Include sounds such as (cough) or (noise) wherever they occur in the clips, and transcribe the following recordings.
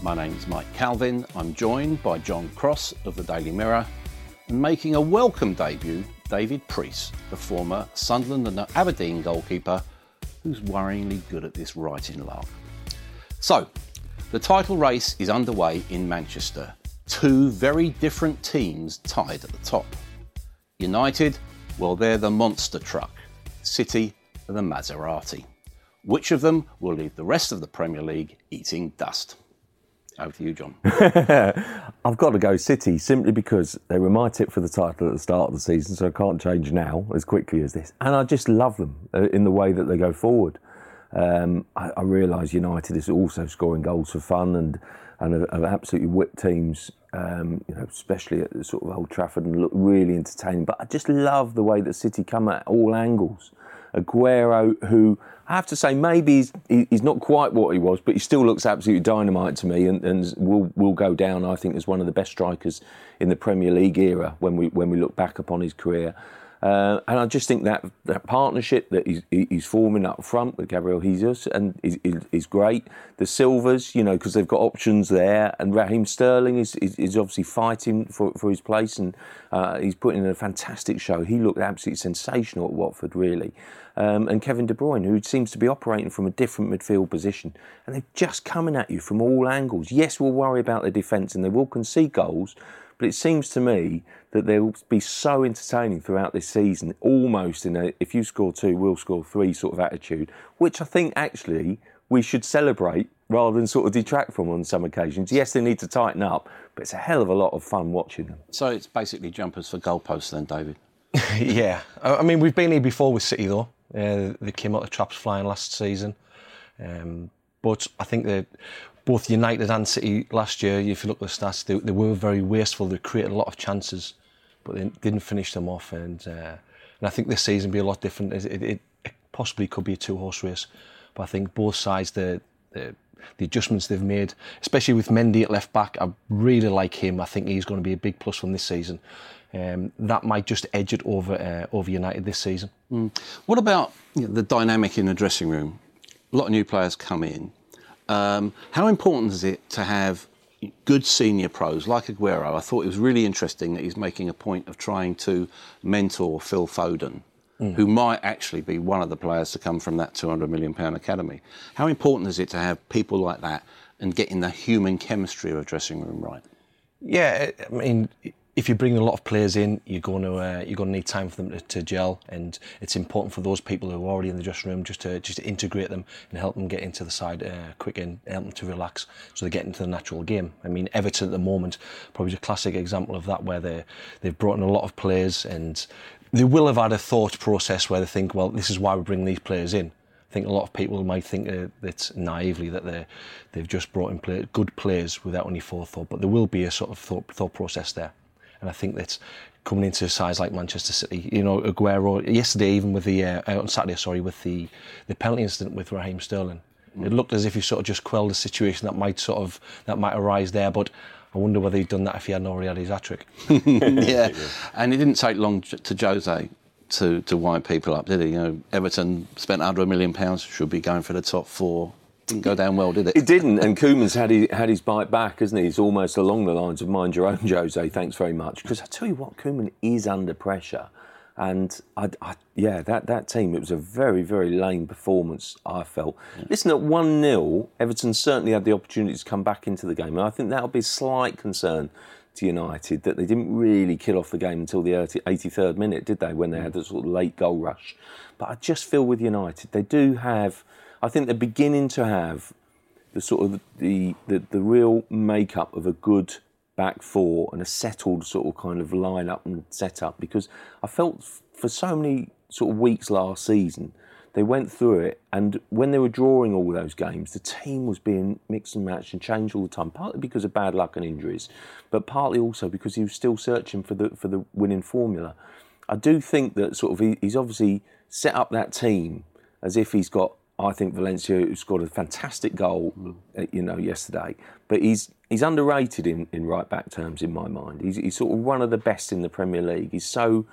My name is Mike Calvin. I'm joined by John Cross of the Daily Mirror and making a welcome debut, David Preece, the former Sunderland and Aberdeen goalkeeper who's worryingly good at this writing lark. So, the title race is underway in Manchester. Two very different teams tied at the top. United, well, they're the monster truck. City the Maserati. Which of them will leave the rest of the Premier League eating dust? Over to you, John. (laughs) I've got to go City simply because they were my tip for the title at the start of the season, so I can't change now as quickly as this. And I just love them uh, in the way that they go forward. Um, I, I realise United is also scoring goals for fun and and have, absolutely whipped teams, um, you know, especially at the sort of Old Trafford and look really entertaining. But I just love the way that City come at all angles. Aguero, who I have to say maybe he's, he's not quite what he was, but he still looks absolutely dynamite to me, and, and will will go down I think as one of the best strikers in the Premier League era when we when we look back upon his career. Uh, and I just think that that partnership that he's, he's forming up front with Gabriel Jesus and is, is, is great. The Silvas, you know, because they've got options there, and Raheem Sterling is, is, is obviously fighting for, for his place, and uh, he's putting in a fantastic show. He looked absolutely sensational at Watford, really. Um, and Kevin De Bruyne, who seems to be operating from a different midfield position, and they're just coming at you from all angles. Yes, we'll worry about the defence, and they will concede goals. But it seems to me that they'll be so entertaining throughout this season, almost in a if you score two, we'll score three sort of attitude, which I think actually we should celebrate rather than sort of detract from on some occasions. Yes, they need to tighten up, but it's a hell of a lot of fun watching them. So it's basically jumpers for goalposts then, David? (laughs) yeah. I mean, we've been here before with City, though. Uh, they came out of traps flying last season. Um, but I think that both United and City last year, if you look at the stats, they, they were very wasteful. They created a lot of chances, but they didn't finish them off. And uh, and I think this season will be a lot different. It, it, it possibly could be a two-horse race, but I think both sides, the, the the adjustments they've made, especially with Mendy at left back, I really like him. I think he's going to be a big plus from this season. Um, that might just edge it over uh, over United this season. Mm. What about you know, the dynamic in the dressing room? A lot of new players come in. Um, how important is it to have good senior pros like Aguero? I thought it was really interesting that he's making a point of trying to mentor Phil Foden, mm. who might actually be one of the players to come from that 200 million pound academy. How important is it to have people like that and getting the human chemistry of a dressing room right? Yeah, I mean, if you bring a lot of players in, you're going to uh, you're going to need time for them to, to, gel, and it's important for those people who are already in the dressing room just to just to integrate them and help them get into the side uh, quick and help them to relax so they get into the natural game. I mean, Everton at the moment probably is a classic example of that, where they they've brought in a lot of players and they will have had a thought process where they think, well, this is why we bring these players in. I think a lot of people might think uh, that naively that they they've just brought in play, good players without any forethought, but there will be a sort of thought, thought process there. And I think that coming into a size like Manchester City, you know, Aguero, yesterday even with the, uh, on Saturday, sorry, with the, the penalty incident with Raheem Sterling, mm. it looked as if he sort of just quelled a situation that might sort of, that might arise there. But I wonder whether he'd done that if he hadn't already had his hat trick. yeah, and it didn't take long to Jose to, to wind people up, did he? You know, Everton spent under a million pounds, should be going for the top four didn't go down well, did it? It didn't, and Koeman's had his, had his bite back, hasn't he? It's almost along the lines of mind your own, (laughs) Jose. Thanks very much. Because I tell you what, Koeman is under pressure, and I, I, yeah, that, that team. It was a very very lame performance. I felt. Listen, at one 0 Everton certainly had the opportunity to come back into the game, and I think that'll be a slight concern to United that they didn't really kill off the game until the 83rd minute, did they? When they had the sort of late goal rush. But I just feel with United, they do have. I think they're beginning to have the sort of the the, the real makeup of a good back four and a settled sort of kind of lineup and setup because I felt for so many sort of weeks last season they went through it, and when they were drawing all those games, the team was being mixed and matched and changed all the time. Partly because of bad luck and injuries, but partly also because he was still searching for the for the winning formula. I do think that sort of he, he's obviously set up that team as if he's got. I think Valencia who scored a fantastic goal, uh, you know, yesterday. But he's he's underrated in, in right back terms in my mind. He's, he's sort of one of the best in the Premier League. He's so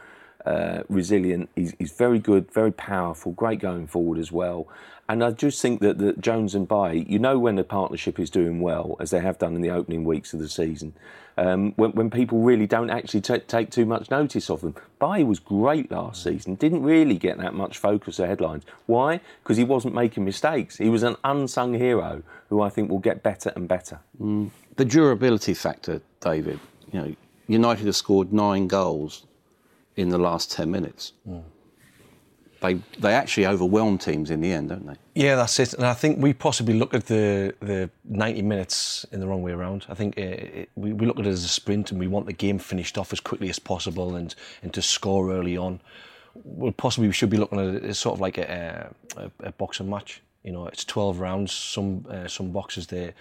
uh, resilient. He's, he's, very good, very powerful, great going forward as well. And I just think that, that Jones and Bailly, you know, when the partnership is doing well, as they have done in the opening weeks of the season, um, when, when, people really don't actually t- take too much notice of them. Bailly was great last season, didn't really get that much focus or headlines. Why? Because he wasn't making mistakes. He was an unsung hero who I think will get better and better. Mm. The durability factor, David, you know, United have scored nine goals in the last 10 minutes. Mm. They, they actually overwhelm teams in the end, don't they? Yeah, that's it. And I think we possibly look at the, the 90 minutes in the wrong way around. I think it, it, we, we look at it as a sprint and we want the game finished off as quickly as possible and, and to score early on. Well, possibly we should be looking at it as sort of like a, a, a boxing match. You know, it's 12 rounds. Some uh, some boxes they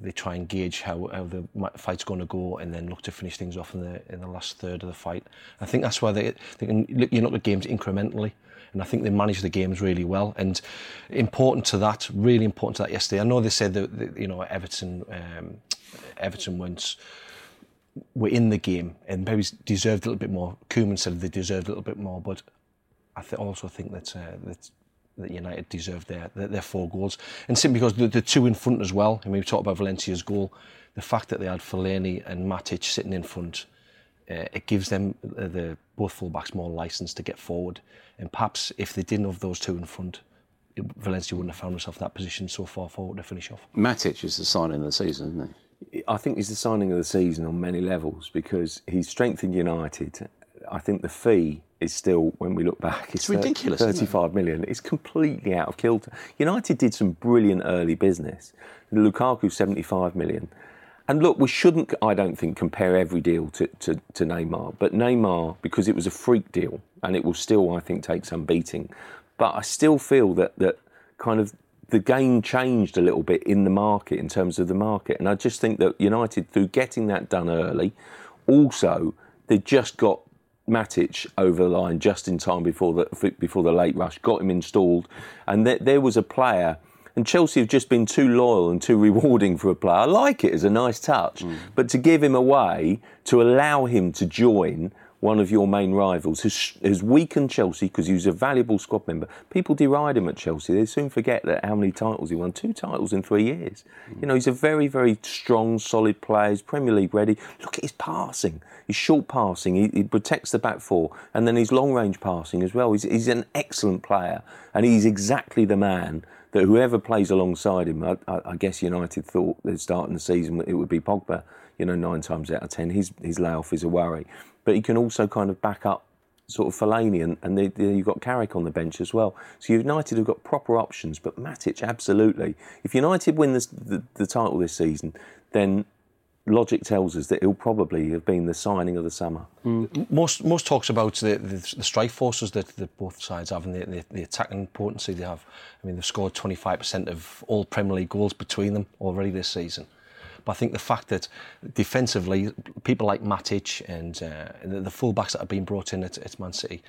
they try and gauge how, how the fight's going to go and then look to finish things off in the in the last third of the fight. I think that's why they, they can look, you look at games incrementally. And I think they manage the games really well. And important to that, really important to that yesterday. I know they said that, that you know Everton, um, Everton once were in the game and maybe deserved a little bit more. Koeman said they deserved a little bit more, but I th- also think that uh, that that United deserved their, their, their four goals. And simply because the, the two in front as well, and we talked about Valencia's goal, the fact that they had Fellaini and Matic sitting in front, uh, it gives them uh, the both fullbacks more license to get forward. And perhaps if they didn't have those two in front, Valencia wouldn't have found himself in that position so far forward to finish off. Matic is the signing of the season, isn't he? I think he's the signing of the season on many levels because he's strengthened United. I think the fee is still, when we look back, it's, it's ridiculous. Thirty-five million. It's completely out of kilter. United did some brilliant early business. Lukaku, seventy-five million. And look, we shouldn't, I don't think, compare every deal to, to, to Neymar. But Neymar, because it was a freak deal, and it will still, I think, take some beating. But I still feel that that kind of the game changed a little bit in the market in terms of the market. And I just think that United, through getting that done early, also they just got Matic over the line just in time before the before the late rush, got him installed, and there, there was a player. And Chelsea have just been too loyal and too (laughs) rewarding for a player. I like it as a nice touch, mm. but to give him away, to allow him to join one of your main rivals, has, has weakened Chelsea because he was a valuable squad member. People deride him at Chelsea. They soon forget that how many titles he won. Two titles in three years. Mm. You know, he's a very, very strong, solid player. He's Premier League ready. Look at his passing. His short passing. He, he protects the back four. And then his long range passing as well. He's, he's an excellent player. And he's exactly the man that whoever plays alongside him, I, I, guess United thought they'd start in the season it would be Pogba. You know, nine times out of ten, his his layoff is a worry but he can also kind of back up sort of Fellaini, and, and they, they, you've got Carrick on the bench as well. So United have got proper options, but Matic, absolutely. If United win this, the, the title this season, then logic tells us that he'll probably have been the signing of the summer. Mm. Most most talks about the, the, the strike forces that, that both sides have and the, the, the attacking potency they have. I mean, they've scored 25% of all Premier League goals between them already this season. But I think the fact that defensively, people like Matic and, uh, the, the fullbacks that have been brought in at, at Man City,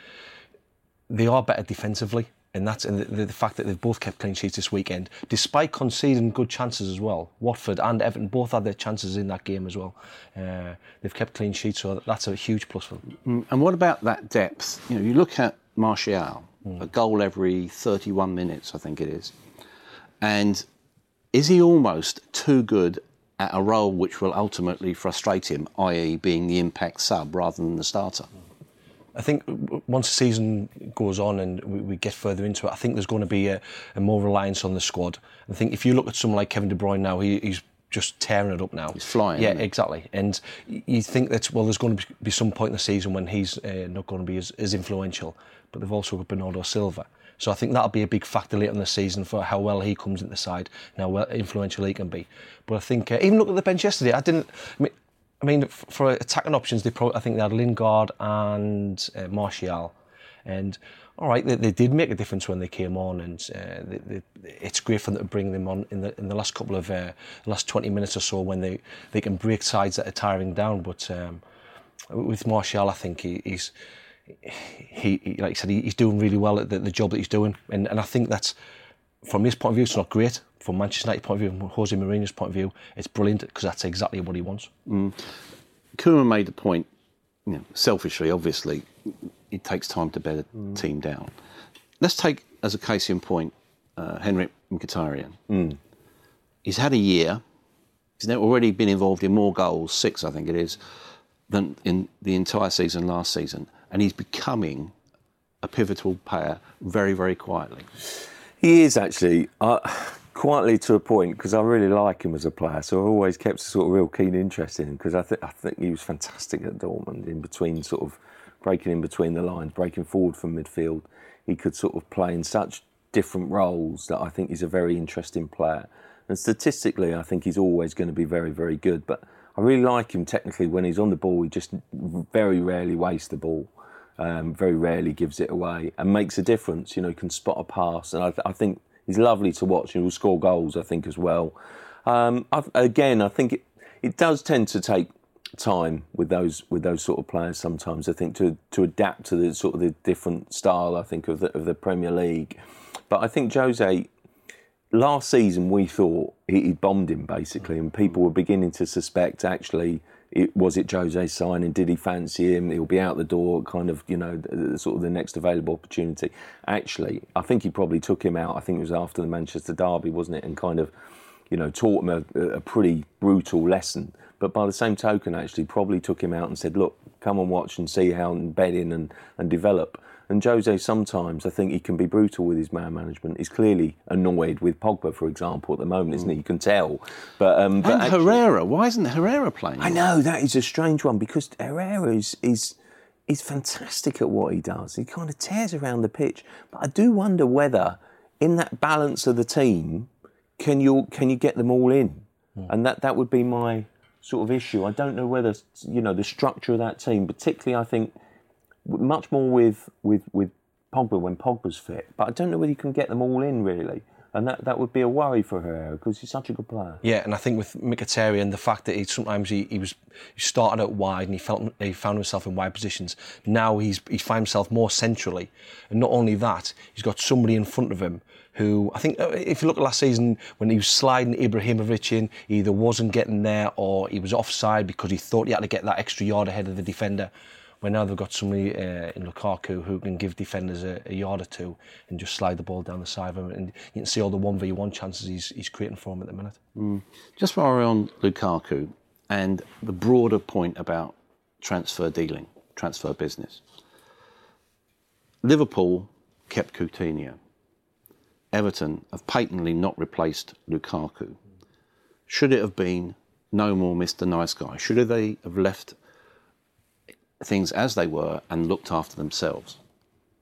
they are better defensively. And that's and the, the, fact that they've both kept clean sheets this weekend, despite conceding good chances as well. Watford and Everton both had their chances in that game as well. Uh, they've kept clean sheets, so that's a huge plus for them. Mm, and what about that depth? You know, you look at Martial, mm. a goal every 31 minutes, I think it is. And is he almost too good at a role which will ultimately frustrate him, i.e., being the impact sub rather than the starter. I think once the season goes on and we, get further into it, I think there's going to be a, a, more reliance on the squad. I think if you look at someone like Kevin De Bruyne now, he, he's just tearing it up now. He's flying, Yeah, exactly. And you think that well, there's going to be some point in the season when he's uh, not going to be as, as influential. But they've also got Bernardo Silva. So I think that'll be a big factor later in the season for how well he comes into the side and how well influential he can be. But I think uh, even look at the bench yesterday. I didn't. I mean, I mean for attacking options, they probably, I think they had Lingard and uh, Martial, and all right, they, they did make a difference when they came on, and uh, they, they, it's great for them to bring them on in the in the last couple of uh, last 20 minutes or so when they they can break sides that are tiring down. But um, with Martial, I think he, he's he, like I said, he, he's doing really well at the, the job that he's doing, and and I think that's from his point of view, it's not great. From Manchester United's point of view, from Jose Mourinho's point of view, it's brilliant because that's exactly what he wants. Mm. Koeman made the point, you know, selfishly, obviously, it takes time to bear a mm. team down. Let's take as a case in point uh, Henrik Mkhitaryan. Mm. He's had a year. He's now already been involved in more goals, six I think it is, than in the entire season last season, and he's becoming a pivotal player very, very quietly. He is actually uh, quietly to a point because I really like him as a player. So I've always kept a sort of real keen interest in him because I think I think he was fantastic at Dortmund in between sort of breaking in between the lines, breaking forward from midfield. He could sort of play in such different roles that I think he's a very interesting player. And statistically, I think he's always going to be very, very good. But I really like him technically when he's on the ball. He just very rarely wastes the ball um, very rarely gives it away and makes a difference. You know, can spot a pass, and I, th- I think he's lovely to watch. He will score goals, I think, as well. Um, again, I think it, it does tend to take time with those with those sort of players sometimes. I think to to adapt to the sort of the different style. I think of the of the Premier League, but I think Jose last season we thought he, he bombed him basically, and people were beginning to suspect actually. It, was it Jose's signing? Did he fancy him? He'll be out the door, kind of, you know, sort of the next available opportunity. Actually, I think he probably took him out. I think it was after the Manchester derby, wasn't it? And kind of, you know, taught him a, a pretty brutal lesson. But by the same token, actually, probably took him out and said, look, come and watch and see how and bed in and, and develop. And Jose, sometimes I think he can be brutal with his man management. He's clearly annoyed with Pogba, for example, at the moment, isn't he? You can tell. But, um, but And actually- Herrera, why isn't Herrera playing? I know that is a strange one because Herrera is is is fantastic at what he does. He kind of tears around the pitch, but I do wonder whether in that balance of the team, can you can you get them all in? And that that would be my sort of issue. I don't know whether you know the structure of that team, particularly I think much more with with with Pogba when Pogba's fit, but I don't know whether you can get them all in really. And that, that would be a worry for Herrera because he's such a good player. Yeah, and I think with Mkhitaryan, the fact that he sometimes he, he was he started out wide and he felt he found himself in wide positions. Now he's he finds himself more centrally, and not only that, he's got somebody in front of him who I think uh, if you look at last season when he was sliding Ibrahimovic in, he either wasn't getting there or he was offside because he thought he had to get that extra yard ahead of the defender. Where now they've got somebody uh, in Lukaku who can give defenders a, a yard or two and just slide the ball down the side of him, and you can see all the one v one chances he's, he's creating for him at the minute. Just while we're on Lukaku and the broader point about transfer dealing, transfer business. Liverpool kept Coutinho. Everton have patently not replaced Lukaku. Should it have been no more Mr. Nice Guy? Should they have left things as they were and looked after themselves?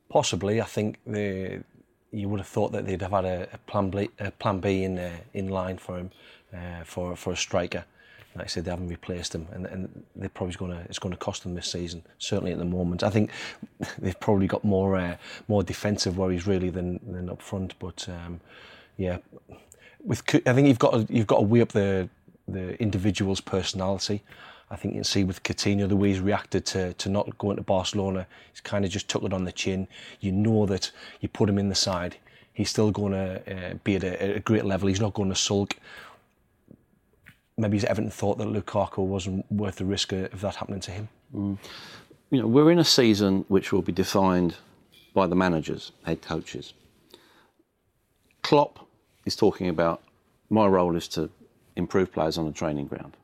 Possibly, I think the you would have thought that they'd have had a, a plan B, a plan B in uh, in line for him uh, for for a striker. Like I said, they haven't replaced him, and, and they're probably going to it's going to cost them this season. Certainly at the moment, I think (laughs) they've probably got more uh, more defensive worries really than than up front. But um, yeah, with I think you've got to, you've got to weigh up the the individual's personality. I think you can see with Coutinho the way he's reacted to, to not going to Barcelona. He's kind of just took it on the chin. You know that you put him in the side, he's still going to uh, be at a, a great level. He's not going to sulk. Maybe he's Everton thought that Lukaku wasn't worth the risk of that happening to him. you know, we're in a season which will be defined by the managers, head coaches. Klopp is talking about my role is to improve players on the training ground.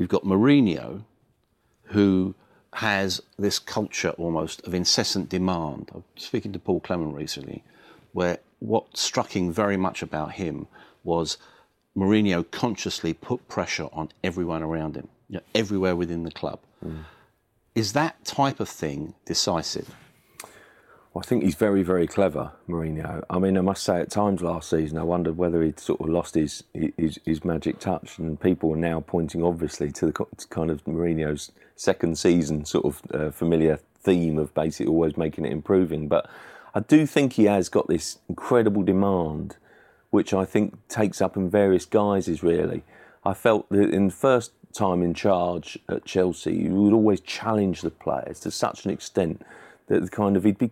You've got Mourinho, who has this culture almost of incessant demand. I was speaking to Paul Clement recently, where what struck him very much about him was Mourinho consciously put pressure on everyone around him, you know, everywhere within the club. Mm. Is that type of thing decisive? I think he's very, very clever, Mourinho. I mean, I must say, at times last season, I wondered whether he'd sort of lost his his, his magic touch, and people are now pointing, obviously, to the to kind of Mourinho's second season sort of uh, familiar theme of basically always making it improving. But I do think he has got this incredible demand, which I think takes up in various guises. Really, I felt that in the first time in charge at Chelsea, he would always challenge the players to such an extent that the kind of he'd be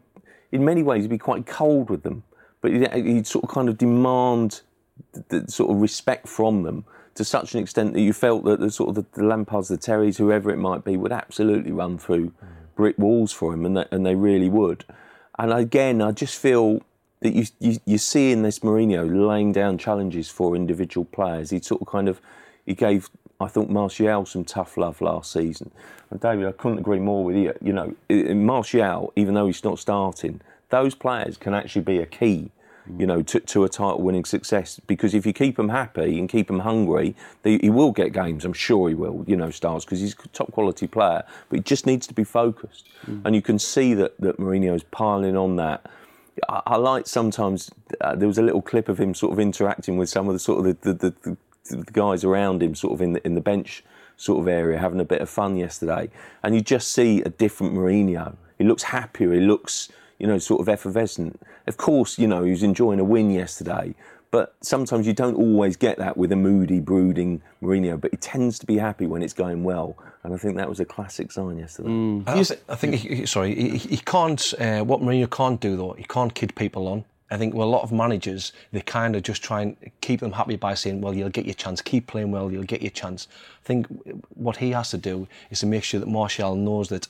in many ways he'd be quite cold with them, but he'd, uh, he'd sort of kind of demand the, the sort of respect from them to such an extent that you felt that the sort of the, the Lampards, the Terrys, whoever it might be, would absolutely run through mm. brick walls for him, and they, and they really would. And again, I just feel that you, you you see in this Mourinho laying down challenges for individual players. He sort of kind of he gave I thought Martial some tough love last season. And David, I couldn't agree more with you. You know, Martial, even though he's not starting, those players can actually be a key. You know, to, to a title-winning success because if you keep them happy and keep them hungry, they, he will get games. I'm sure he will. You know, stars because he's a top-quality player, but he just needs to be focused. And you can see that that Mourinho's piling on that. I, I like sometimes uh, there was a little clip of him sort of interacting with some of the sort of the, the, the, the guys around him, sort of in the, in the bench sort of area, having a bit of fun yesterday, and you just see a different Mourinho. He looks happier. He looks you know sort of effervescent. Of course, you know he was enjoying a win yesterday. But sometimes you don't always get that with a moody, brooding Mourinho. But he tends to be happy when it's going well, and I think that was a classic sign yesterday. I, th- I think, he, he- sorry, he, he can't, uh, what Mourinho can't do though, he can't kid people on. I think well, a lot of managers, they kind of just try and keep them happy by saying, well, you'll get your chance, keep playing well, you'll get your chance. I think what he has to do is to make sure that Martial knows that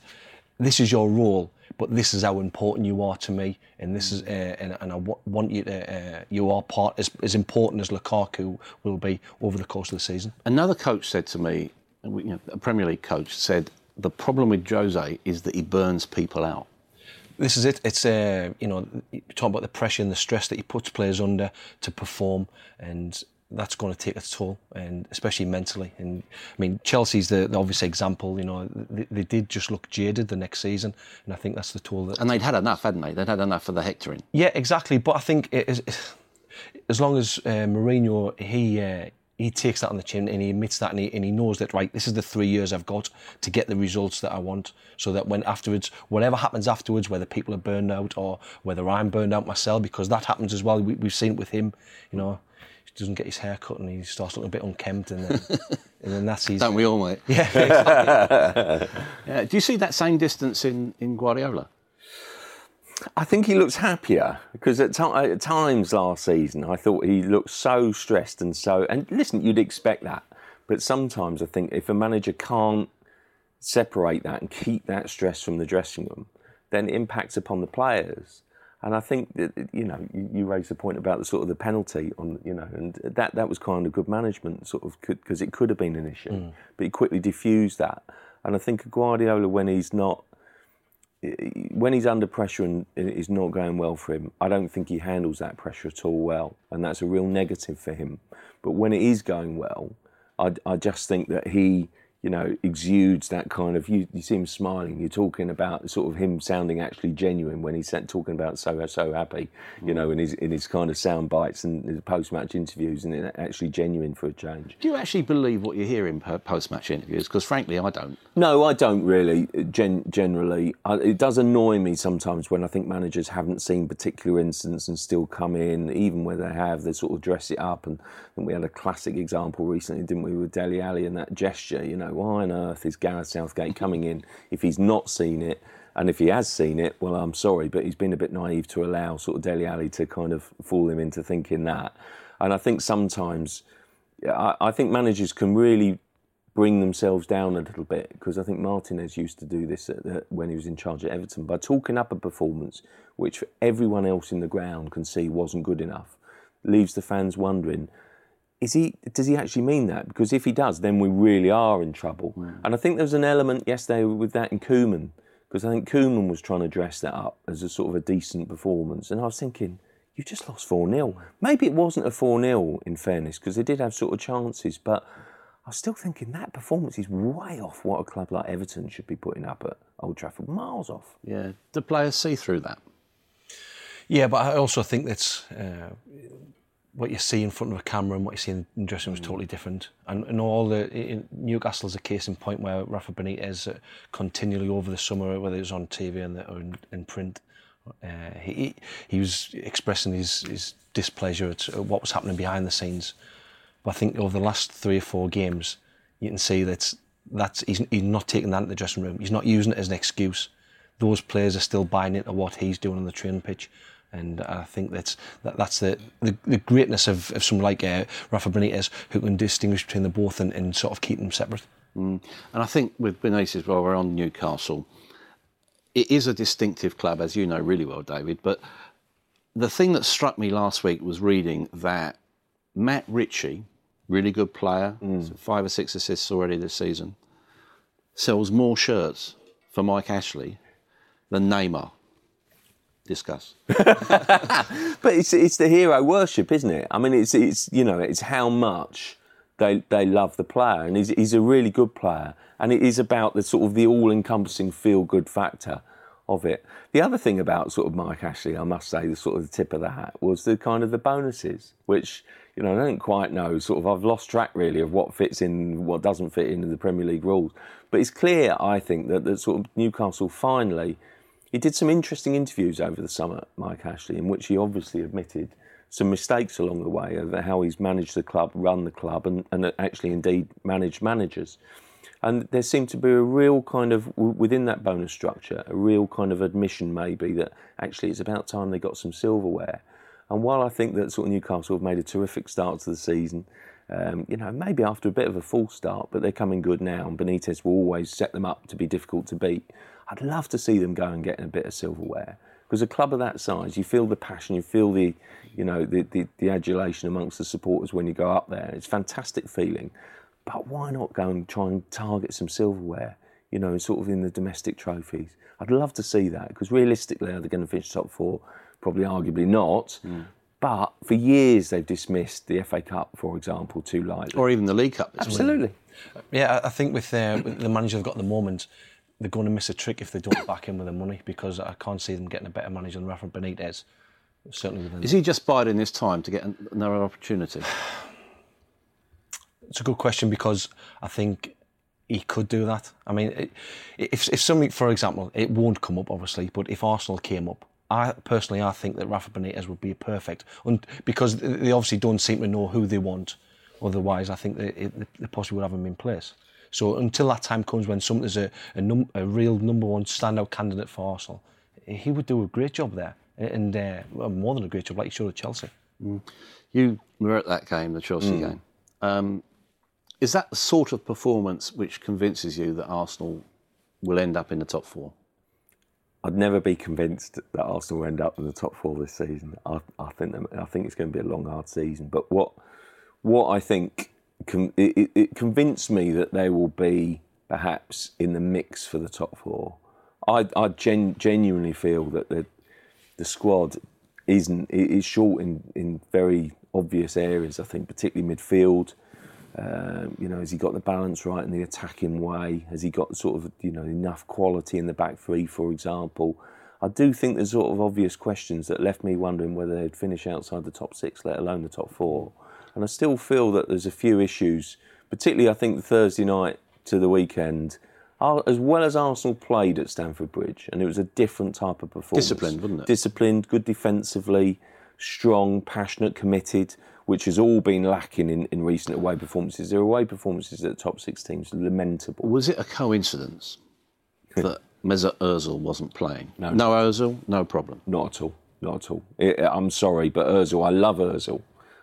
this is your role, but this is how important you are to me, and this is, uh, and, and I want you to, uh, you are part as, as important as Lukaku will be over the course of the season. Another coach said to me, you know, a Premier League coach said, the problem with Jose is that he burns people out. This is it. It's uh, you know, you talk about the pressure and the stress that he puts players under to perform, and that's going to take its toll, and especially mentally. And I mean, Chelsea's the, the obvious example. You know, they, they did just look jaded the next season, and I think that's the toll that. And they'd had enough, hadn't they? They'd had enough for the hectoring. Yeah, exactly. But I think it is, as long as uh, Mourinho he uh, he takes that on the chin and he admits that and he, and he knows that right, this is the three years I've got to get the results that I want, so that when afterwards, whatever happens afterwards, whether people are burned out or whether I'm burned out myself, because that happens as well. We, we've seen it with him, you know. He doesn't get his hair cut and he starts looking a bit unkempt, and then, (laughs) and then that's his. Don't we all, mate? Yeah, exactly. (laughs) Yeah. Do you see that same distance in, in Guardiola? I think he looks happier because at, ti- at times last season I thought he looked so stressed and so. And listen, you'd expect that, but sometimes I think if a manager can't separate that and keep that stress from the dressing room, then it impacts upon the players. And I think that you know you, you raised the point about the sort of the penalty on you know, and that that was kind of good management, sort of because it could have been an issue, mm. but he quickly diffused that. And I think Guardiola, when he's not when he's under pressure and it's not going well for him, I don't think he handles that pressure at all well, and that's a real negative for him. But when it is going well, I, I just think that he, you know, exudes that kind of. You, you see him smiling. You're talking about sort of him sounding actually genuine when he's talking about so so happy, you mm. know, in his in his kind of sound bites and his post match interviews, and it actually genuine for a change. Do you actually believe what you hear in post match interviews? Because frankly, I don't. No, I don't really. Uh, gen- generally, I, it does annoy me sometimes when I think managers haven't seen particular incidents and still come in, even where they have, they sort of dress it up. And, and we had a classic example recently, didn't we, with Dele Alli and that gesture? You know, why on earth is Gareth Southgate coming in if he's not seen it? And if he has seen it, well, I'm sorry, but he's been a bit naive to allow sort of Dele Alli to kind of fool him into thinking that. And I think sometimes, I, I think managers can really bring themselves down a little bit because I think Martinez used to do this at when he was in charge at Everton by talking up a performance which everyone else in the ground can see wasn't good enough, leaves the fans wondering. Is he? Does he actually mean that? Because if he does, then we really are in trouble. And I think there was an element yesterday with that in Koeman, because I think Koeman was trying to dress that up as a sort of a decent performance, and I was thinking, you've just lost 4 0. Maybe it wasn't a 4 0 in fairness, because they did have sort of chances, but I was still thinking that performance is way off what a club like Everton should be putting up at Old Trafford, miles off. Yeah. Do players see through that? Yeah, but I also think that's uh, what you see in front of a camera and what you see in the dressing room is totally different. And, and all the in, Newcastle is a case in point where Rafa Benitez uh, continually over the summer, whether it was on TV and or in, in print, uh, he he was expressing his his displeasure at what was happening behind the scenes. But I think over the last three or four games, you can see that that's he's, he's not taking that into the dressing room. He's not using it as an excuse. Those players are still buying into what he's doing on the training pitch. And I think that's that, that's the, the, the greatness of, of someone like uh, Rafa Benitez who can distinguish between the both and, and sort of keep them separate. Mm. And I think with Benitez, while we're on Newcastle, it is a distinctive club, as you know really well, David. But the thing that struck me last week was reading that Matt Ritchie, really good player, mm. five or six assists already this season, sells more shirts for Mike Ashley than Neymar discuss. (laughs) but it's it's the hero worship, isn't it? I mean, it's it's you know it's how much they they love the player, and he's he's a really good player, and it is about the sort of the all-encompassing feel-good factor of it. The other thing about sort of Mike Ashley, I must say, the sort of the tip of the hat was the kind of the bonuses, which you know I don't quite know. Sort of I've lost track really of what fits in, what doesn't fit into the Premier League rules. But it's clear, I think, that that sort of Newcastle finally he did some interesting interviews over the summer, Mike Ashley, in which he obviously admitted some mistakes along the way of how he's managed the club, run the club, and, and actually indeed managed managers. And there seemed to be a real kind of, within that bonus structure, a real kind of admission maybe that actually it's about time they got some silverware. And while I think that sort of Newcastle have made a terrific start to the season, um, you know, maybe after a bit of a false start, but they're coming good now, and Benitez will always set them up to be difficult to beat. I'd love to see them go and get a bit of silverware because a club of that size, you feel the passion, you feel the, you know, the, the, the adulation amongst the supporters when you go up there. It's a fantastic feeling. But why not go and try and target some silverware, you know, sort of in the domestic trophies? I'd love to see that because realistically, are they going to finish top four? Probably, arguably not. Mm. But for years, they've dismissed the FA Cup, for example, too lightly. Or even the League Cup. Absolutely. Yeah, I think with, uh, with the manager they've got at the moment, they're going to miss a trick if they don't back him with the money because I can't see them getting a better manager than Rafa Benitez. Certainly within. Is he just biding his time to get another opportunity? It's a good question because I think he could do that. I mean, if if something, for example, it won't come up obviously, but if Arsenal came up, I personally I think that Rafa Benitez would be perfect, and because they obviously don't seem to know who they want. Otherwise, I think they, they possibly would have him in place. So until that time comes when somebody's a, a, num- a real number one standout candidate for Arsenal, he would do a great job there, and uh, well, more than a great job, like he showed at Chelsea. Mm. You were at that game, the Chelsea mm. game. Um, is that the sort of performance which convinces you that Arsenal will end up in the top four? I'd never be convinced that Arsenal will end up in the top four this season. I, I think I think it's going to be a long, hard season. But what what I think it, it convinced me that they will be perhaps in the mix for the top four. I, I gen, genuinely feel that the the squad isn't is short in, in very obvious areas. I think particularly midfield. Um, you know, has he got the balance right in the attacking way? Has he got sort of you know enough quality in the back three, for example? I do think there's sort of obvious questions that left me wondering whether they'd finish outside the top six, let alone the top four. And I still feel that there's a few issues, particularly I think the Thursday night to the weekend, as well as Arsenal played at Stamford Bridge, and it was a different type of performance. Disciplined, wasn't it? Disciplined, good defensively, strong, passionate, committed, which has all been lacking in, in recent away performances. Their away performances at the top six teams lamentable. Was it a coincidence (laughs) that Mesut Ozil wasn't playing? No, no Ozil, no problem. Not at all. Not at all. It, I'm sorry, but Ozil, I love Ozil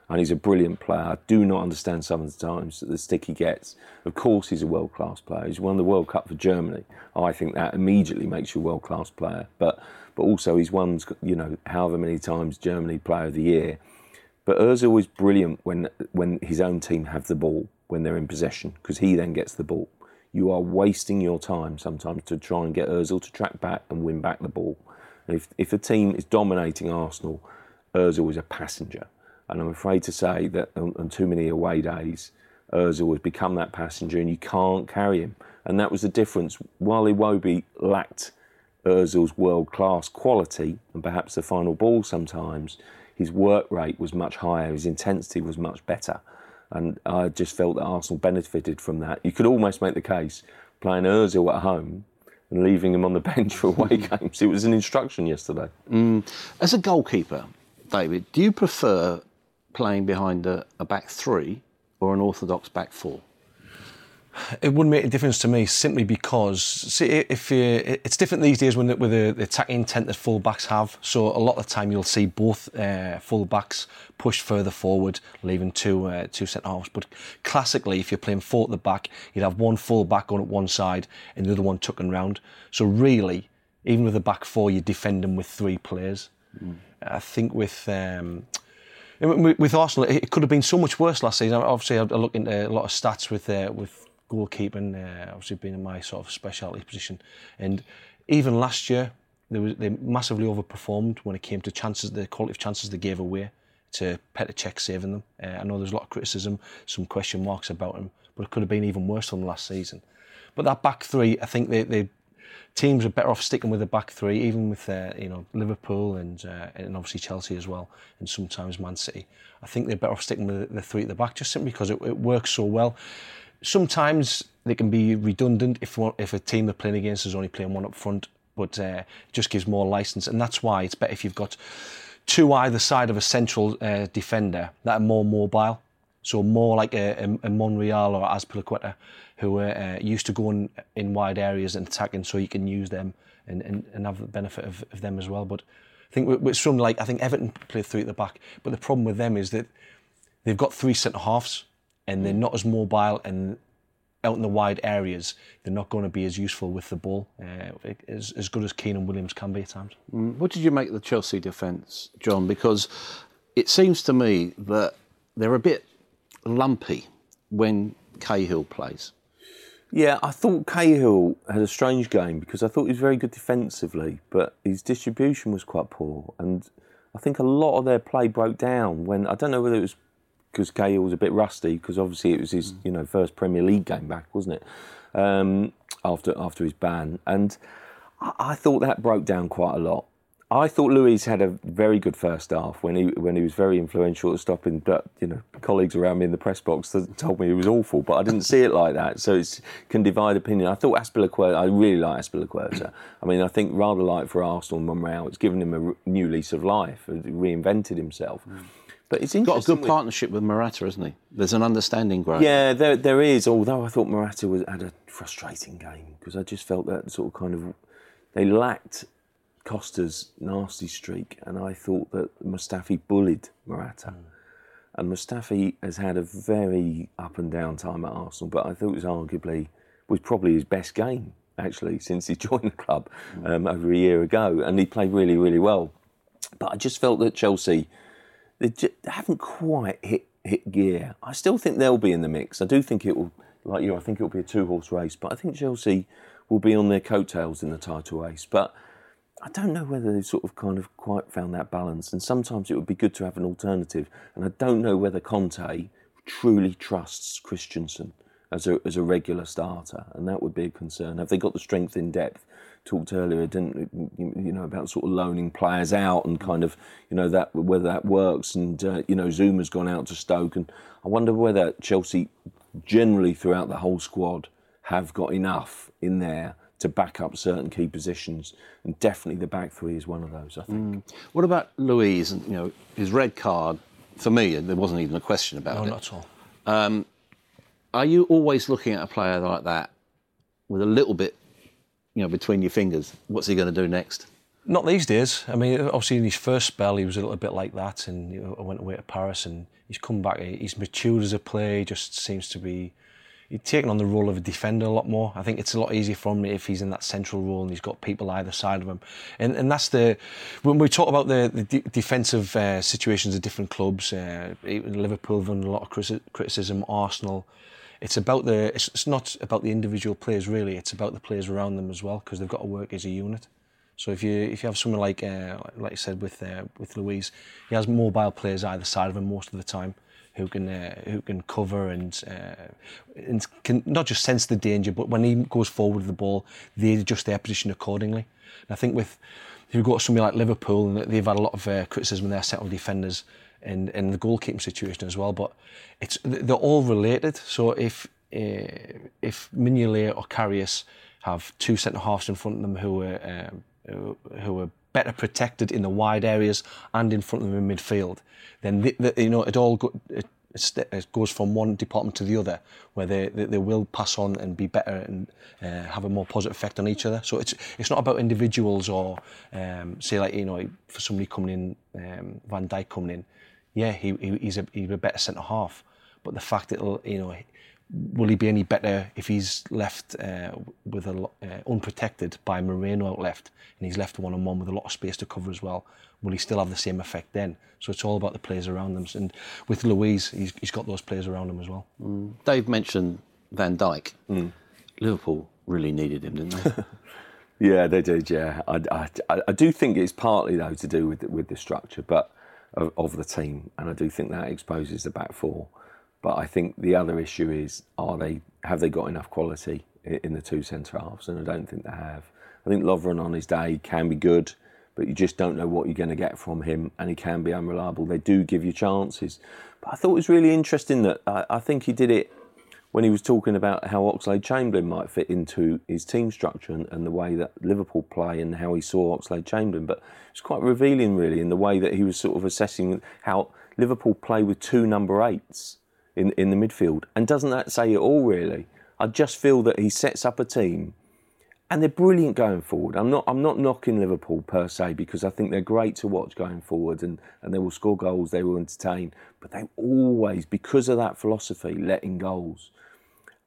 and he's a brilliant player. I do not understand some of the times that the stick he gets. Of course, he's a world class player. He's won the World Cup for Germany. I think that immediately makes you a world class player. But but also he's won you know however many times Germany Player of the Year. But Özil is brilliant when when his own team have the ball when they're in possession because he then gets the ball. You are wasting your time sometimes to try and get Özil to track back and win back the ball. if if a team is dominating Arsenal Ozil is a passenger. And I'm afraid to say that um, on, on too many away days, Ozil has become that passenger and you can't carry him. And that was the difference. While Iwobi lacked Ozil's world class quality and perhaps the final ball sometimes, his work rate was much higher, his intensity was much better. And I just felt that Arsenal benefited from that. You could almost make the case playing Ozil at home and leaving him on the (laughs) bench for away (laughs) games. It was an instruction yesterday. Mm. As a goalkeeper, David, do you prefer playing behind a, a back three or an orthodox back four? It wouldn't make a difference to me simply because see, if you, it's different these days when with the, the attacking intent that fullbacks have. So a lot of the time you'll see both uh, full backs push further forward, leaving two uh, two centre halves. But classically, if you're playing four at the back, you'd have one fullback on at one side and the other one tucking round. So really, even with a back four, you defend them with three players. Mm. I think with um, with Arsenal, it could have been so much worse last season. Obviously, I look into a lot of stats with uh, with goalkeeping, uh, obviously being in my sort of specialty position. And even last year, they, was, they massively overperformed when it came to chances, the quality of chances they gave away to Petr Cech saving them. Uh, I know there's a lot of criticism, some question marks about him, but it could have been even worse than last season. But that back three, I think they, they teams are better off sticking with the back three, even with uh, you know Liverpool and uh, and obviously Chelsea as well, and sometimes Man City. I think they're better off sticking with the three at the back, just simply because it, it works so well sometimes they can be redundant if if a team they're playing against is only playing one up front, but uh, it just gives more license, and that's why it's better if you've got two either side of a central uh, defender that are more mobile. So more like a, a, a Monreal or Azpilicueta, who are uh, used to going in wide areas and attacking, so you can use them and, and, and have the benefit of, of them as well. But I think with, with some like I think Everton play three at the back, but the problem with them is that they've got three centre halves and they're not as mobile and out in the wide areas, they're not going to be as useful with the ball uh, as, as good as Keinan Williams can be at times. Mm. What did you make of the Chelsea defence, John? Because it seems to me that they're a bit lumpy when Cahill plays. Yeah, I thought Cahill had a strange game because I thought he was very good defensively, but his distribution was quite poor. And I think a lot of their play broke down when I don't know whether it was because Cahill was a bit rusty because obviously it was his you know first Premier League game back, wasn't it? Um, after after his ban, and I, I, thought that broke down quite a lot. I thought Luiz had a very good first half when he when he was very influential at stopping. But you know, colleagues around me in the press box told me he was awful, but I didn't see it like that. So it can divide opinion. I thought Azpilicueta. I really like Azpilicueta. I mean, I think rather like for Arsenal and Monreal, it's given him a new lease of life. Reinvented himself. Mm. But it's got a good with, partnership with Morata, hasn't he? There's an understanding growing. Yeah, there there is. Although I thought Morata was had a frustrating game because I just felt that sort of kind of they lacked Costa's nasty streak, and I thought that Mustafi bullied Morata. Mm. And Mustafi has had a very up and down time at Arsenal, but I thought it was arguably was probably his best game actually since he (laughs) joined the club mm. um, over a year ago, and he played really really well. But I just felt that Chelsea they, just, they haven't quite hit hit gear. I still think they'll be in the mix. I do think it will, like you, I think it will be a two horse race. But I think Chelsea will be on their coattails in the title race. But I don't know whether they've sort of kind of quite found that balance. And sometimes it would be good to have an alternative. And I don't know whether Conte truly trusts Christensen as a as a regular starter, and that would be a concern. Have they got the strength in depth talked earlier, didn't you know, about sort of loaning players out and kind of, you know, that whether that works. And uh, you know, Zouma's gone out to Stoke, and I wonder whether Chelsea, generally throughout the whole squad, have got enough in there to back up certain key positions, and definitely the back three is one of those. I think. Mm. What about Luiz? And you know, his red card for me, there wasn't even a question about no, it. not at all. Um, are you always looking at a player like that with a little bit you know, between your fingers. What's he going to do next? Not these days. I mean, obviously in his first spell, he was a little bit like that, and you know, I went away to Paris, and he's come back. He's matured as a player. He just seems to be. He's taken on the role of a defender a lot more. I think it's a lot easier for him if he's in that central role and he's got people either side of him. And and that's the when we talk about the, the de- defensive uh, situations of different clubs. Uh, Liverpool have a lot of criticism. Arsenal it's about the it's, it's not about the individual players really. It's about the players around them as well because they've got to work as a unit. So if you if you have someone like uh, like you said with uh, with Luiz, he has mobile players either side of him most of the time who can uh, who can cover and uh, and can not just sense the danger, but when he goes forward with the ball, they adjust their position accordingly. And I think with if you go to somebody like Liverpool, and they've had a lot of uh, criticism of their central defenders and and the goalkeeping situation as well, but it's they're all related. So if uh, if Mignolet or Karius have two centre halves in front of them who are who, who are better protected in the wide areas and in front of them in midfield, then the, the, you know it all go, it, it goes from one department to the other, where they, they, they will pass on and be better and uh, have a more positive effect on each other. So it's it's not about individuals or um, say like you know for somebody coming in, um, Van Dijk coming in, yeah he, he he's a he's a better centre half, but the fact that you know will he be any better if he's left uh, with a uh, unprotected by Moreno out left and he's left one on one with a lot of space to cover as well? Will he still have the same effect then? So it's all about the players around them. And with Luiz, he's, he's got those players around him as well. Mm. Dave mentioned Van Dijk. Mm. Liverpool really needed him, didn't they? (laughs) yeah, they did. Yeah, I, I, I, do think it's partly though to do with with the structure, but of, of the team, and I do think that exposes the back four. But I think the other issue is, are they have they got enough quality in the two centre halves? And I don't think they have. I think Lovren on his day can be good, but you just don't know what you're going to get from him, and he can be unreliable. They do give you chances, but I thought it was really interesting that I, I think he did it when he was talking about how Oxlade Chamberlain might fit into his team structure and, and, the way that Liverpool play and how he saw Oxlade Chamberlain. But it's quite revealing, really, in the way that he was sort of assessing how Liverpool play with two number eights in, in the midfield. And doesn't that say it all, really? I just feel that he sets up a team and they're brilliant going forward. I'm not, I'm not knocking Liverpool per se because I think they're great to watch going forward and, and they will score goals, they will entertain. But they always, because of that philosophy, letting goals.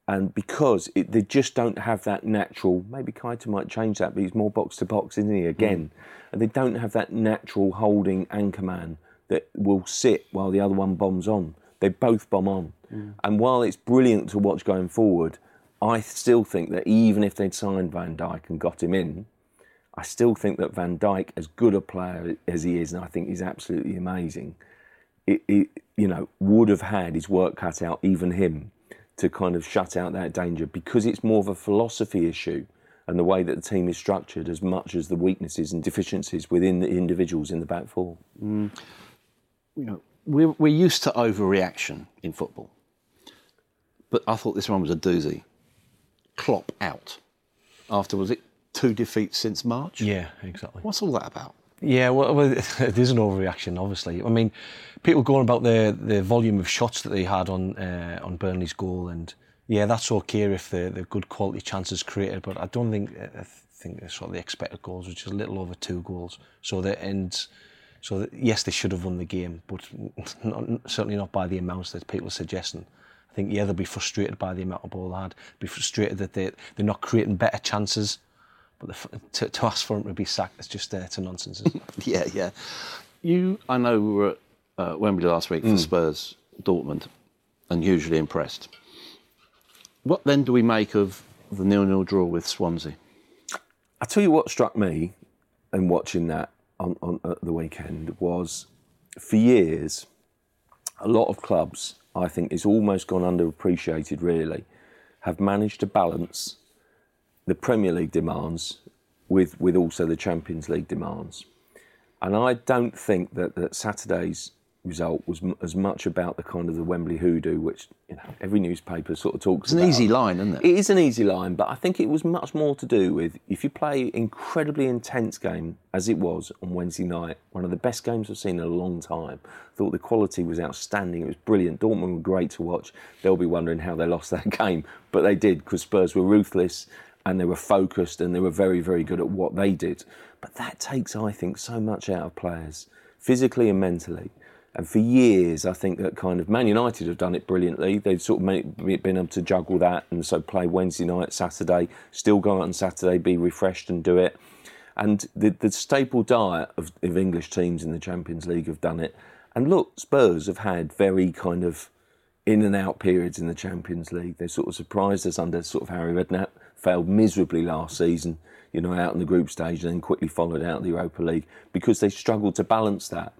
And because it, they just don't have that natural, maybe Keita might change that, but he's more box to box, isn't he, again? Mm. And they don't have that natural holding anchor man that will sit while the other one bombs on. They both bomb on. Mm. And while it's brilliant to watch going forward, I still think that even if they'd signed Van Dijk and got him in, I still think that Van Dijk, as good a player as he is, and I think he's absolutely amazing, it, it, you know, would have had his work cut out, even him, to kind of shut out that danger because it's more of a philosophy issue and the way that the team is structured as much as the weaknesses and deficiencies within the individuals in the back four. Mm. You know, we're, we're used to overreaction in football. But I thought this one was a doozy. Klopp out after, was it two defeats since March? Yeah, exactly. What's all that about? Yeah, well, well (laughs) it is an overreaction, obviously. I mean, people going about the the volume of shots that they had on uh, on Burnley's goal, and yeah, that's okay if the the good quality chances created, but I don't think I think sort of the expected goals, which is a little over two goals. So that ends so that, yes, they should have won the game, but (laughs) not, certainly not by the amounts that people are suggesting. I think yeah, they'll be frustrated by the amount of ball they had, be frustrated that they they're not creating better chances. But the, to, to ask for him to be sacked, it's just uh, it's a nonsense. (laughs) yeah, yeah. You, I know, we were at uh, Wembley last week for mm. Spurs Dortmund, and hugely impressed. What then do we make of the nil-nil draw with Swansea? I tell you what struck me in watching that on, on at the weekend was for years, a lot of clubs, I think, it's almost gone underappreciated, really, have managed to balance the Premier League demands with, with also the Champions League demands. And I don't think that, that Saturday's result was m- as much about the kind of the Wembley hoodoo, which you know every newspaper sort of talks. It's an easy line, isn't it? It is an easy line, but I think it was much more to do with if you play incredibly intense game as it was on Wednesday night, one of the best games I've seen in a long time. I thought the quality was outstanding. It was brilliant. Dortmund were great to watch. They'll be wondering how they lost that (laughs) game, but they did because Spurs were ruthless and they were focused and they were very, very good at what they did. But that takes, I think, so much out of players, physically and mentally. And for years, I think that kind of Man United have done it brilliantly. They've sort of made, been able to juggle that and so play Wednesday night, Saturday, still go out on Saturday, be refreshed and do it. And the, the staple diet of, of English teams in the Champions League have done it. And look, Spurs have had very kind of in and out periods in the Champions League. They sort of surprised us under sort of Harry Redknapp failed miserably last season, you know, out in the group stage and then quickly followed out of the Europa League because they struggled to balance that.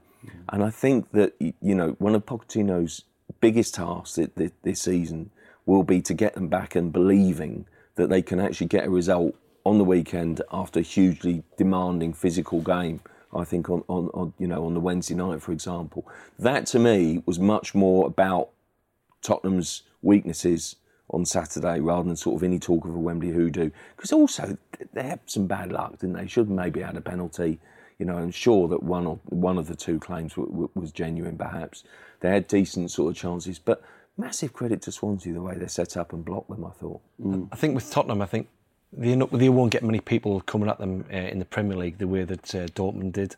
And I think that, you know, one of Pochettino's biggest tasks this season will be to get them back and believing that they can actually get a result on the weekend after a hugely demanding physical game. I think on, on, on you know on the Wednesday night, for example, that to me was much more about Tottenham's weaknesses on Saturday rather than sort of any talk of a Wembley hoodoo. Because also they had some bad luck, didn't they? Should maybe had a penalty. You know, I'm sure that one or one of the two claims w- w- was genuine. Perhaps they had decent sort of chances, but massive credit to Swansea the way they set up and blocked them. I thought. Mm. I think with Tottenham, I think they, they won't get many people coming at them uh, in the Premier League the way that uh, Dortmund did.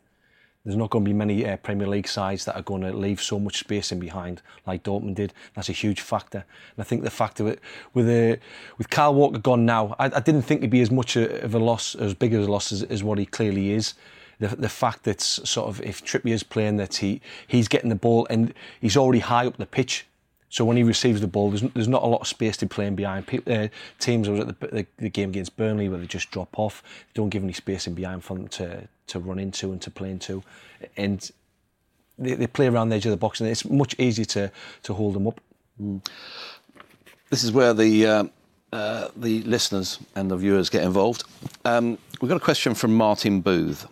There's not going to be many uh, Premier League sides that are going to leave so much space in behind like Dortmund did. That's a huge factor. And I think the fact of it with uh, with Kyle Walker gone now, I, I didn't think he'd be as much of a loss, as big of a loss as, as what he clearly is. The, the fact that sort of if Trippier's playing that he he's getting the ball and he's already high up the pitch so when he receives the ball, there's, there's not a lot of space to play in behind. Uh, teams, I was at the, the, the, game against Burnley where they just drop off, don't give any space in behind for them to, to run into and to play into. And they, they play around the edge of the box and it's much easier to, to hold them up. Mm. This is where the, uh, uh, the listeners and the viewers get involved. Um, we've got a question from Martin Booth.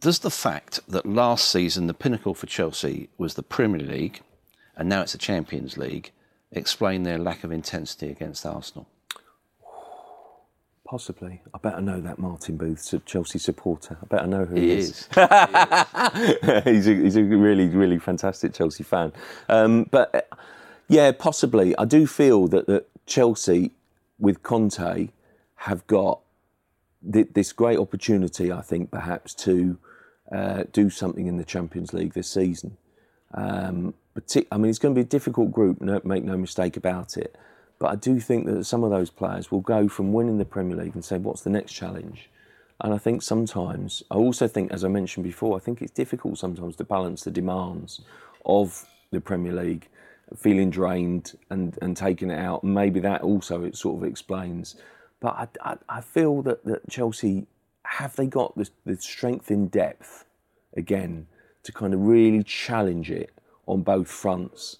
Does the fact that last season the pinnacle for Chelsea was the Premier League and now it's the Champions League, explain their lack of intensity against Arsenal? Possibly. I better know that Martin Booth's a Chelsea supporter. I better know who he, he is. (laughs) is. he's, a, he's a really, really fantastic Chelsea fan. Um, but uh, yeah, possibly. I do feel that, that Chelsea, with Conte, have got th- this great opportunity, I think, perhaps, to uh, do something in the Champions League this season. Um, I mean, it's going to be a difficult group, no, make no mistake about it. But I do think that some of those players will go from winning the Premier League and say, what's the next challenge? And I think sometimes, I also think, as I mentioned before, I think it's difficult sometimes to balance the demands of the Premier League, feeling drained and, and taking it out. Maybe that also it sort of explains. But I, I, I feel that, that Chelsea, have they got the, the strength in depth again to kind of really challenge it on both fronts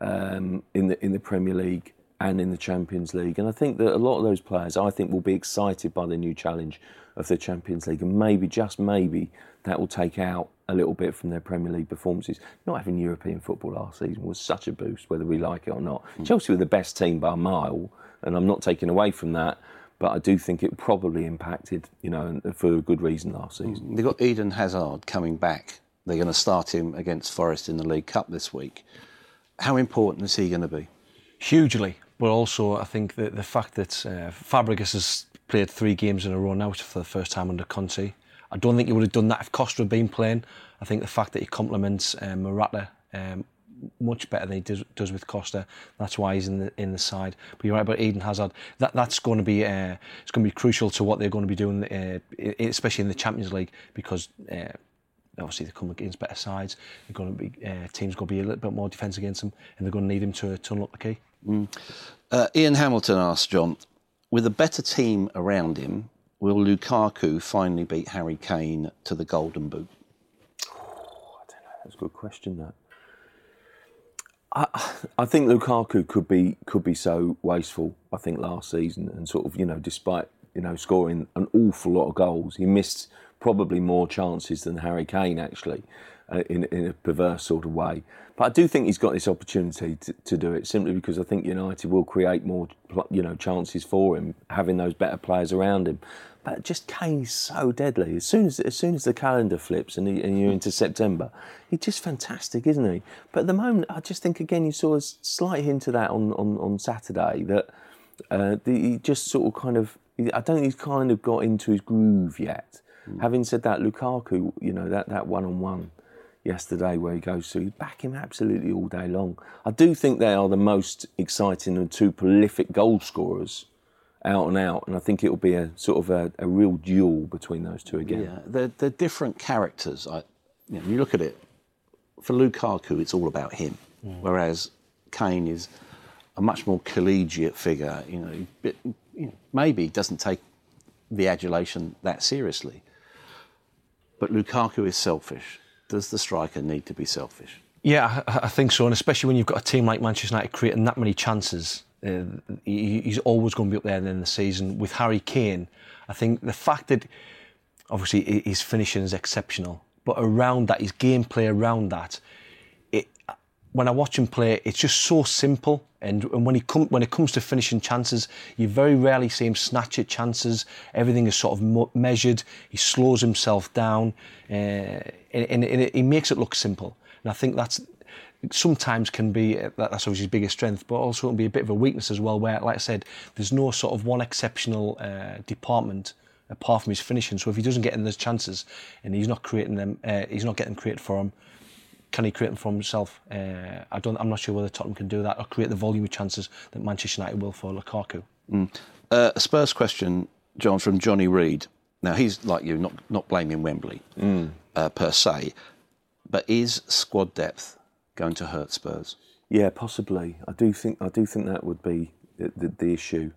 um, in the in the Premier League and in the Champions League. And I think that a lot of those players, I think, will be excited by the new challenge of the Champions League, and maybe just maybe that will take out a little bit from their Premier League performances. Not having European football last season was such a boost, whether we like it or not. Mm. Chelsea were the best team by a mile, and I'm not taking away from that. But I do think it probably impacted, you know, for a good reason last season. They've got Eden Hazard coming back they're going to start him against Forest in the League Cup this week. How important is he going to be? Hugely, but also I think that the fact that uh, Fabregas has played three games in a row now for the first time under Conte. I don't think he would have done that if Costa had been playing. I think the fact that he complements um, Morata um, much better than he does, does, with Costa. That's why he's in the in the side. But you're right about Eden Hazard. That that's going to be uh, it's going to be crucial to what they're going to be doing, uh, especially in the Champions League, because uh, obviously they come against better sides. They're going to be uh, teams going to be a little bit more defence against them, and they're going to need him to, to unlock the key. Mm. Uh, Ian Hamilton asked John, with a better team around him, will Lukaku finally beat Harry Kane to the Golden Boot? Oh, I don't know. That's a good question. That. I, think Lukaku could be could be so wasteful. I think last season and sort of you know despite you know scoring an awful lot of goals, he missed probably more chances than Harry Kane actually, uh, in, in a perverse sort of way. But I do think he's got this opportunity to, to do it simply because I think United will create more, you know, chances for him having those better players around him. But just Kane's so deadly. As soon as as soon as the calendar flips and, he, and you're into September, he's just fantastic, isn't he? But at the moment, I just think again you saw a slight hint of that on on, on Saturday that uh, the, he just sort of kind of I don't think he's kind of got into his groove yet. Mm. Having said that, Lukaku, you know, that, that one-on-one yesterday where he goes to, you back him absolutely all day long. I do think they are the most exciting and two prolific goal scorers out and out, and I think it will be a sort of a, a real duel between those two again. Yeah, they're, they're different characters. I, you, know, you look at it, for Lukaku, it's all about him, mm. whereas Kane is a much more collegiate figure. You know, bit, you know, maybe doesn't take the adulation that seriously. But Lukaku is selfish. Does the striker need to be selfish? Yeah, I, I think so, and especially when you've got a team like Manchester United creating that many chances, uh, he, he's always going to be up there in the, season. With Harry Kane, I think the fact that obviously his finishing is exceptional, but around that, his gameplay around that, it, when I watch him play, it's just so simple. And, and when he come, when it comes to finishing chances, you very rarely see him snatch at chances. Everything is sort of measured. He slows himself down, uh, and, and, and he makes it look simple. And I think that's sometimes can be that's obviously his biggest strength, but also it can be a bit of a weakness as well. Where, like I said, there's no sort of one exceptional uh, department apart from his finishing. So if he doesn't get in those chances and he's not creating them, uh, he's not getting created for him. Can he create them for himself? Uh, I don't. I'm not sure whether Tottenham can do that or create the volume of chances that Manchester United will for Lukaku. Mm. Uh, a Spurs question, John, from Johnny Reed. Now he's like you, not not blaming Wembley mm. per se, but is squad depth going to hurt Spurs? Yeah, possibly. I do think I do think that would be the, the, the issue.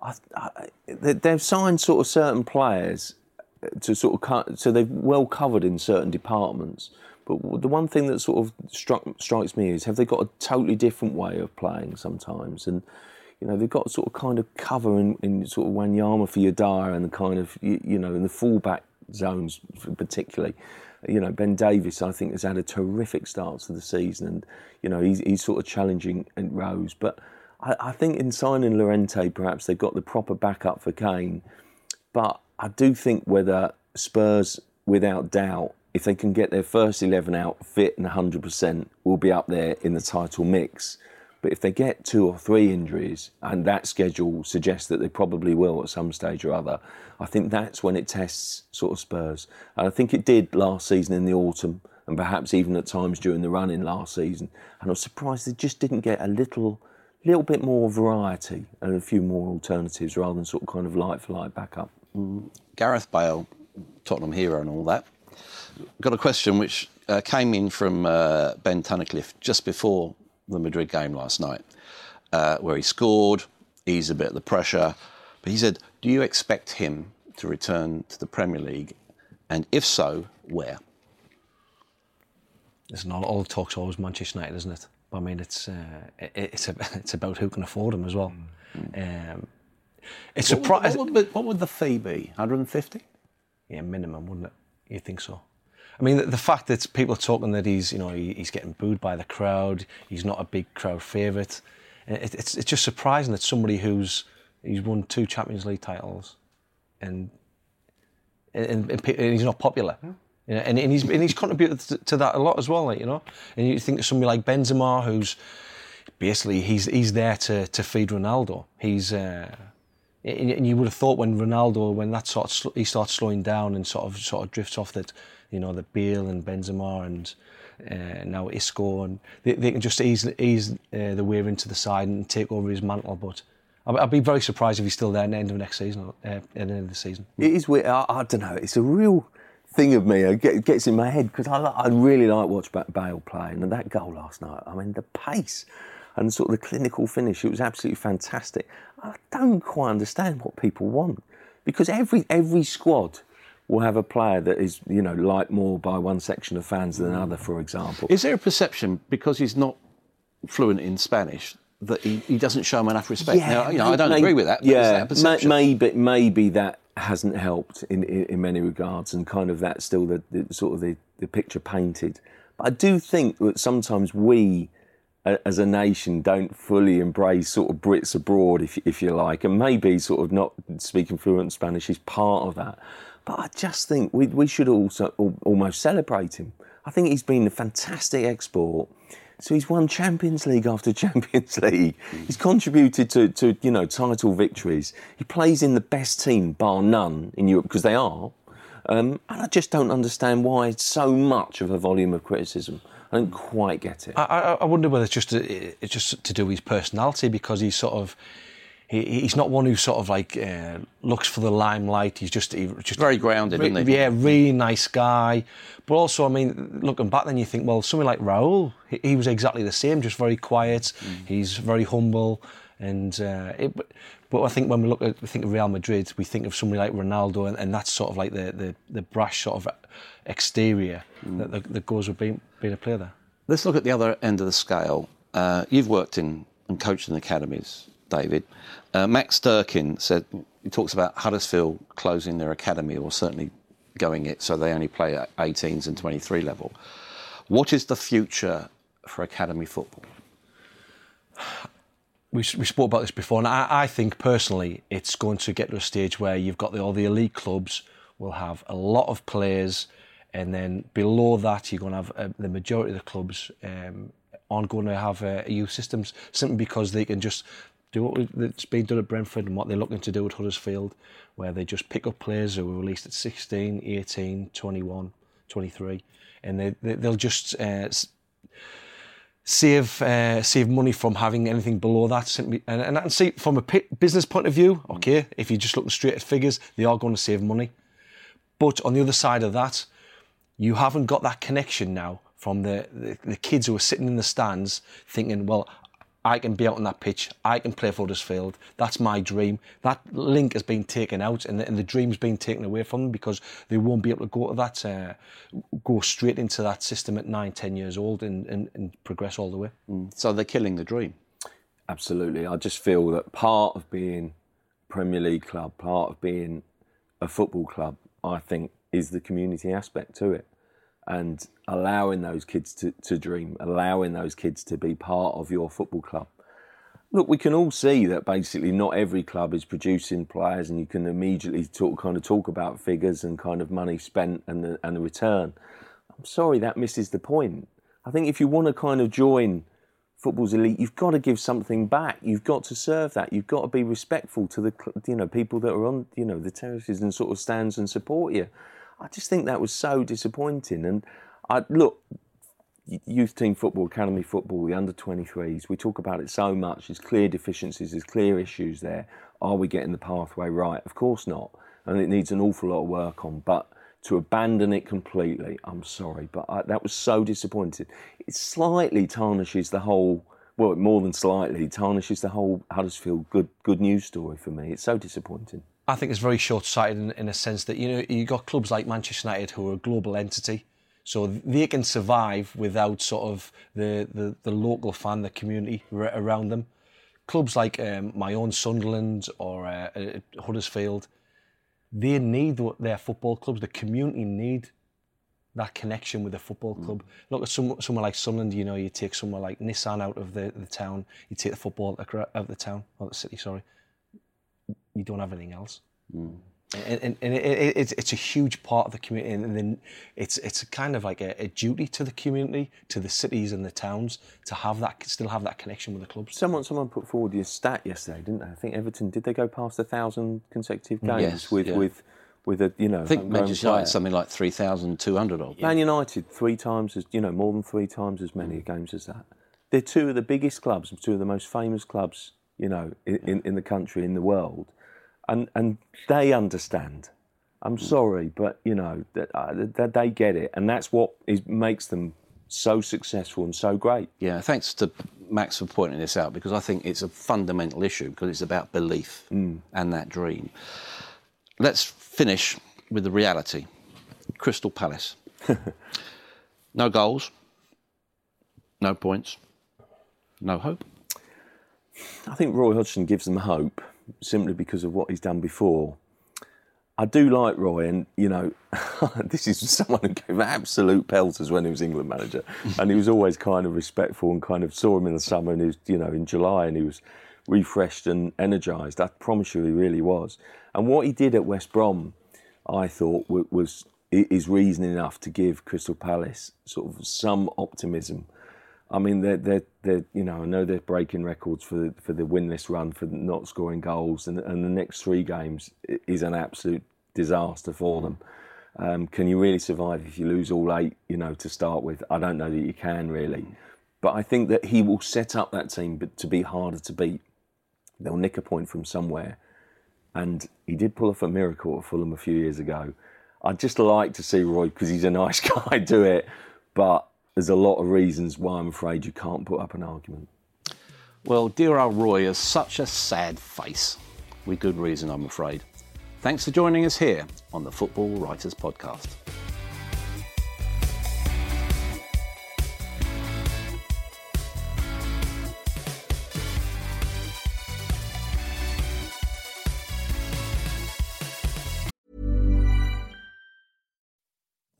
I, I, they've signed sort of certain players uh, to sort of cut, so they've well covered in certain departments. But the one thing that sort of struck, strikes me is have they got a totally different way of playing sometimes, and you know they've got sort of kind of cover in, in sort of Wanyama for Yadar and the kind of you, you know in the fullback zones particularly you know, Ben Davies, I think, has had a terrific start to the season, and you know, he's, he's sort of challenging Rose. But I, I, think in signing Llorente, perhaps they've got the proper backup for Kane. But I do think whether Spurs, without doubt, if they can get their first eleven out fit and 100%, will be up there in the title mix. But if they get two or three injuries, and that schedule suggests that they probably will at some stage or other, I think that's when it tests sort of Spurs. And I think it did last season in the autumn, and perhaps even at times during the run in last season. And I was surprised they just didn't get a little, little bit more variety and a few more alternatives rather than sort of kind of light for light backup. Mm. Gareth Bale, Tottenham hero, and all that. Got a question which uh, came in from uh, Ben Tunnicliffe just before the Madrid game last night, uh, where he scored, eased a bit of the pressure. But he said, Do you expect him to return to the Premier League? And if so, where? It's not all talk's always Manchester United, isn't it? But I mean, it's uh, it, it's a, (laughs) it's about who can afford him as well. Mm. Um, it's what, surprising. What, what, what, would the fee be? 150? Yeah, minimum, wouldn't it? You think so? I mean, the, the, fact that people are talking that he's, you know, he, he's getting booed by the crowd, he's not a big crowd favourite. It, it's it's just surprising that somebody who's he's won two Champions League titles, and and, and, and he's not popular. Hmm. You know, and, and, he's and he's contributed to, to, that a lot as well, like, you know. And you think of somebody like Benzema, who's basically he's he's there to to feed Ronaldo. He's uh, and you would have thought when Ronaldo, when that sort of he starts slowing down and sort of sort of drifts off that you know, the Bale and Benzema and uh, now Isco, and they, they can just ease, ease uh, the way into the side and take over his mantle. But I'd, I'd be very surprised if he's still there at the end of next season, uh, at the end of the season. It is weird. I, I don't know. It's a real thing of me. It gets in my head because I, I really like watch Bale play, and that goal last night. I mean, the pace and sort of the clinical finish. It was absolutely fantastic. I don't quite understand what people want because every every squad will have a player that is, you know, liked more by one section of fans than another, for example. Is there a perception because he's not fluent in Spanish that he, he doesn't show him enough respect? Yeah, now, you know, I don't agree with that. yeah, that maybe maybe that hasn't helped in, in, in, many regards, and kind of that's still the, the sort of the, the picture painted. But I do think that sometimes we as a nation don't fully embrace sort of Brits abroad, if, if you like, and maybe sort of not speaking fluent Spanish is part of that. But I just think we, we should also almost celebrate him. I think he's been a fantastic export. So he's won Champions League after (laughs) Champions League. He's contributed to, to you know title victories. He plays in the best team, bar none, in Europe because they are. Um, and I just don't understand why so much of a volume of criticism. I don't quite get it. I, I wonder whether it's just a, it's just to do with his personality because he's sort of he, he's not one who sort of like uh, looks for the limelight. He's just he, just very grounded, re- isn't he? Yeah, really nice guy. But also, I mean, looking back, then you think, well, something like Raul, he, he was exactly the same, just very quiet. Mm. He's very humble. And uh, it, but I think when we look at we think of Real Madrid, we think of somebody like Ronaldo, and, and that's sort of like the, the, the brash sort of exterior mm. that, that goes with being, being a player there. Let's look at the other end of the scale. Uh, you've worked in and coached in academies, David. Uh, Max Durkin said he talks about Huddersfield closing their academy, or certainly going it so they only play at 18s and 23 level. What is the future for academy football? we, we spoke about this before, and I, I think personally it's going to get to a stage where you've got the, all the elite clubs will have a lot of players, and then below that you're going to have uh, the majority of the clubs um, aren't going to have uh, youth systems simply because they can just do what's been done at Brentford and what they're looking to do at Huddersfield, where they just pick up players who were released at 16, 18, 21, 23, and they, they will just uh, save uh, save money from having anything below that. And, and I can see from a business point of view, okay, if you're just looking straight at figures, they are going to save money. But on the other side of that, you haven't got that connection now from the, the, the kids who are sitting in the stands thinking, well, I can be out on that pitch. I can play for Huddersfield. That's my dream. That link has been taken out, and the, and the dream's been taken away from them because they won't be able to go to that, uh, go straight into that system at nine, ten years old, and, and, and progress all the way. Mm. So they're killing the dream. Absolutely. I just feel that part of being Premier League club, part of being a football club, I think, is the community aspect to it and allowing those kids to, to dream, allowing those kids to be part of your football club. Look, we can all see that basically not every club is producing players, and you can immediately talk, kind of talk about figures and kind of money spent and the, and the return. I'm sorry, that misses the point. I think if you want to kind of join football's elite, you've got to give something back. You've got to serve that. You've got to be respectful to the you know people that are on you know the terraces and sort of stands and support you. I just think that was so disappointing. And I look, youth team football, academy football, the under 23s, we talk about it so much. There's clear deficiencies, there's clear issues there. Are we getting the pathway right? Of course not. And it needs an awful lot of work on. But to abandon it completely, I'm sorry, but I, that was so disappointing. It slightly tarnishes the whole. Well, more than slightly tarnishes the whole Huddersfield good good news story for me. It's so disappointing. I think it's very short-sighted in, in a sense that you know you got clubs like Manchester United who are a global entity, so they can survive without sort of the the, the local fan, the community around them. Clubs like um, my own Sunderland or uh, uh, Huddersfield, they need their football clubs. The community need that connection with the football club. Mm. Look at some, somewhere like Sunderland, you know, you take somewhere like Nissan out of the, the town, you take the football out of the town, or the city, sorry you don't have anything else. Mm. And, and, and it, it, it's, it's a huge part of the community, and then it's it's kind of like a, a, duty to the community, to the cities and the towns, to have that still have that connection with the clubs. Someone someone put forward your stat yesterday, didn't they? I think Everton did they go past a thousand consecutive games yes, with yeah. with with a you know. I think Manchester United something like three thousand two hundred of. Man United three times as you know more than three times as many mm. games as that. They're two of the biggest clubs, two of the most famous clubs you know in, in, in the country in the world and and they understand. I'm sorry, but you know that, uh, that they get it, and that's what is, makes them so successful and so great. Yeah, thanks to Max for pointing this out because I think it's a fundamental issue because it's about belief mm. and that dream. Let's finish with the reality. Crystal Palace. (laughs) no goals, no points, no hope. I think Roy Hodgson gives them hope simply because of what he's done before. I do like Roy, and you know, (laughs) this is someone who gave absolute pelters when he was England manager, and he was always kind of respectful and kind of saw him in the summer, and he was, you know, in July, and he was refreshed and energised. I promise you, he really was. And what he did at West Brom, I thought was is reason enough to give Crystal Palace sort of some optimism I mean, they're, they're, they're, you know, I know they're breaking records for the, for the winless run for not scoring goals, and, and the next three games is an absolute disaster for them. Um, can you really survive if you lose all eight, you know, to start with? I don't know that you can really. But I think that he will set up that team to be harder to beat. They'll nick a point from somewhere. And he did pull off a miracle at Fulham a few years ago. I'd just like to see Roy, because he's a nice (laughs) guy, do it. But there's a lot of reasons why I'm afraid you can't put up an argument. Well, dear old Roy has such a sad face. With good reason, I'm afraid. Thanks for joining us here on the Football Writers Podcast.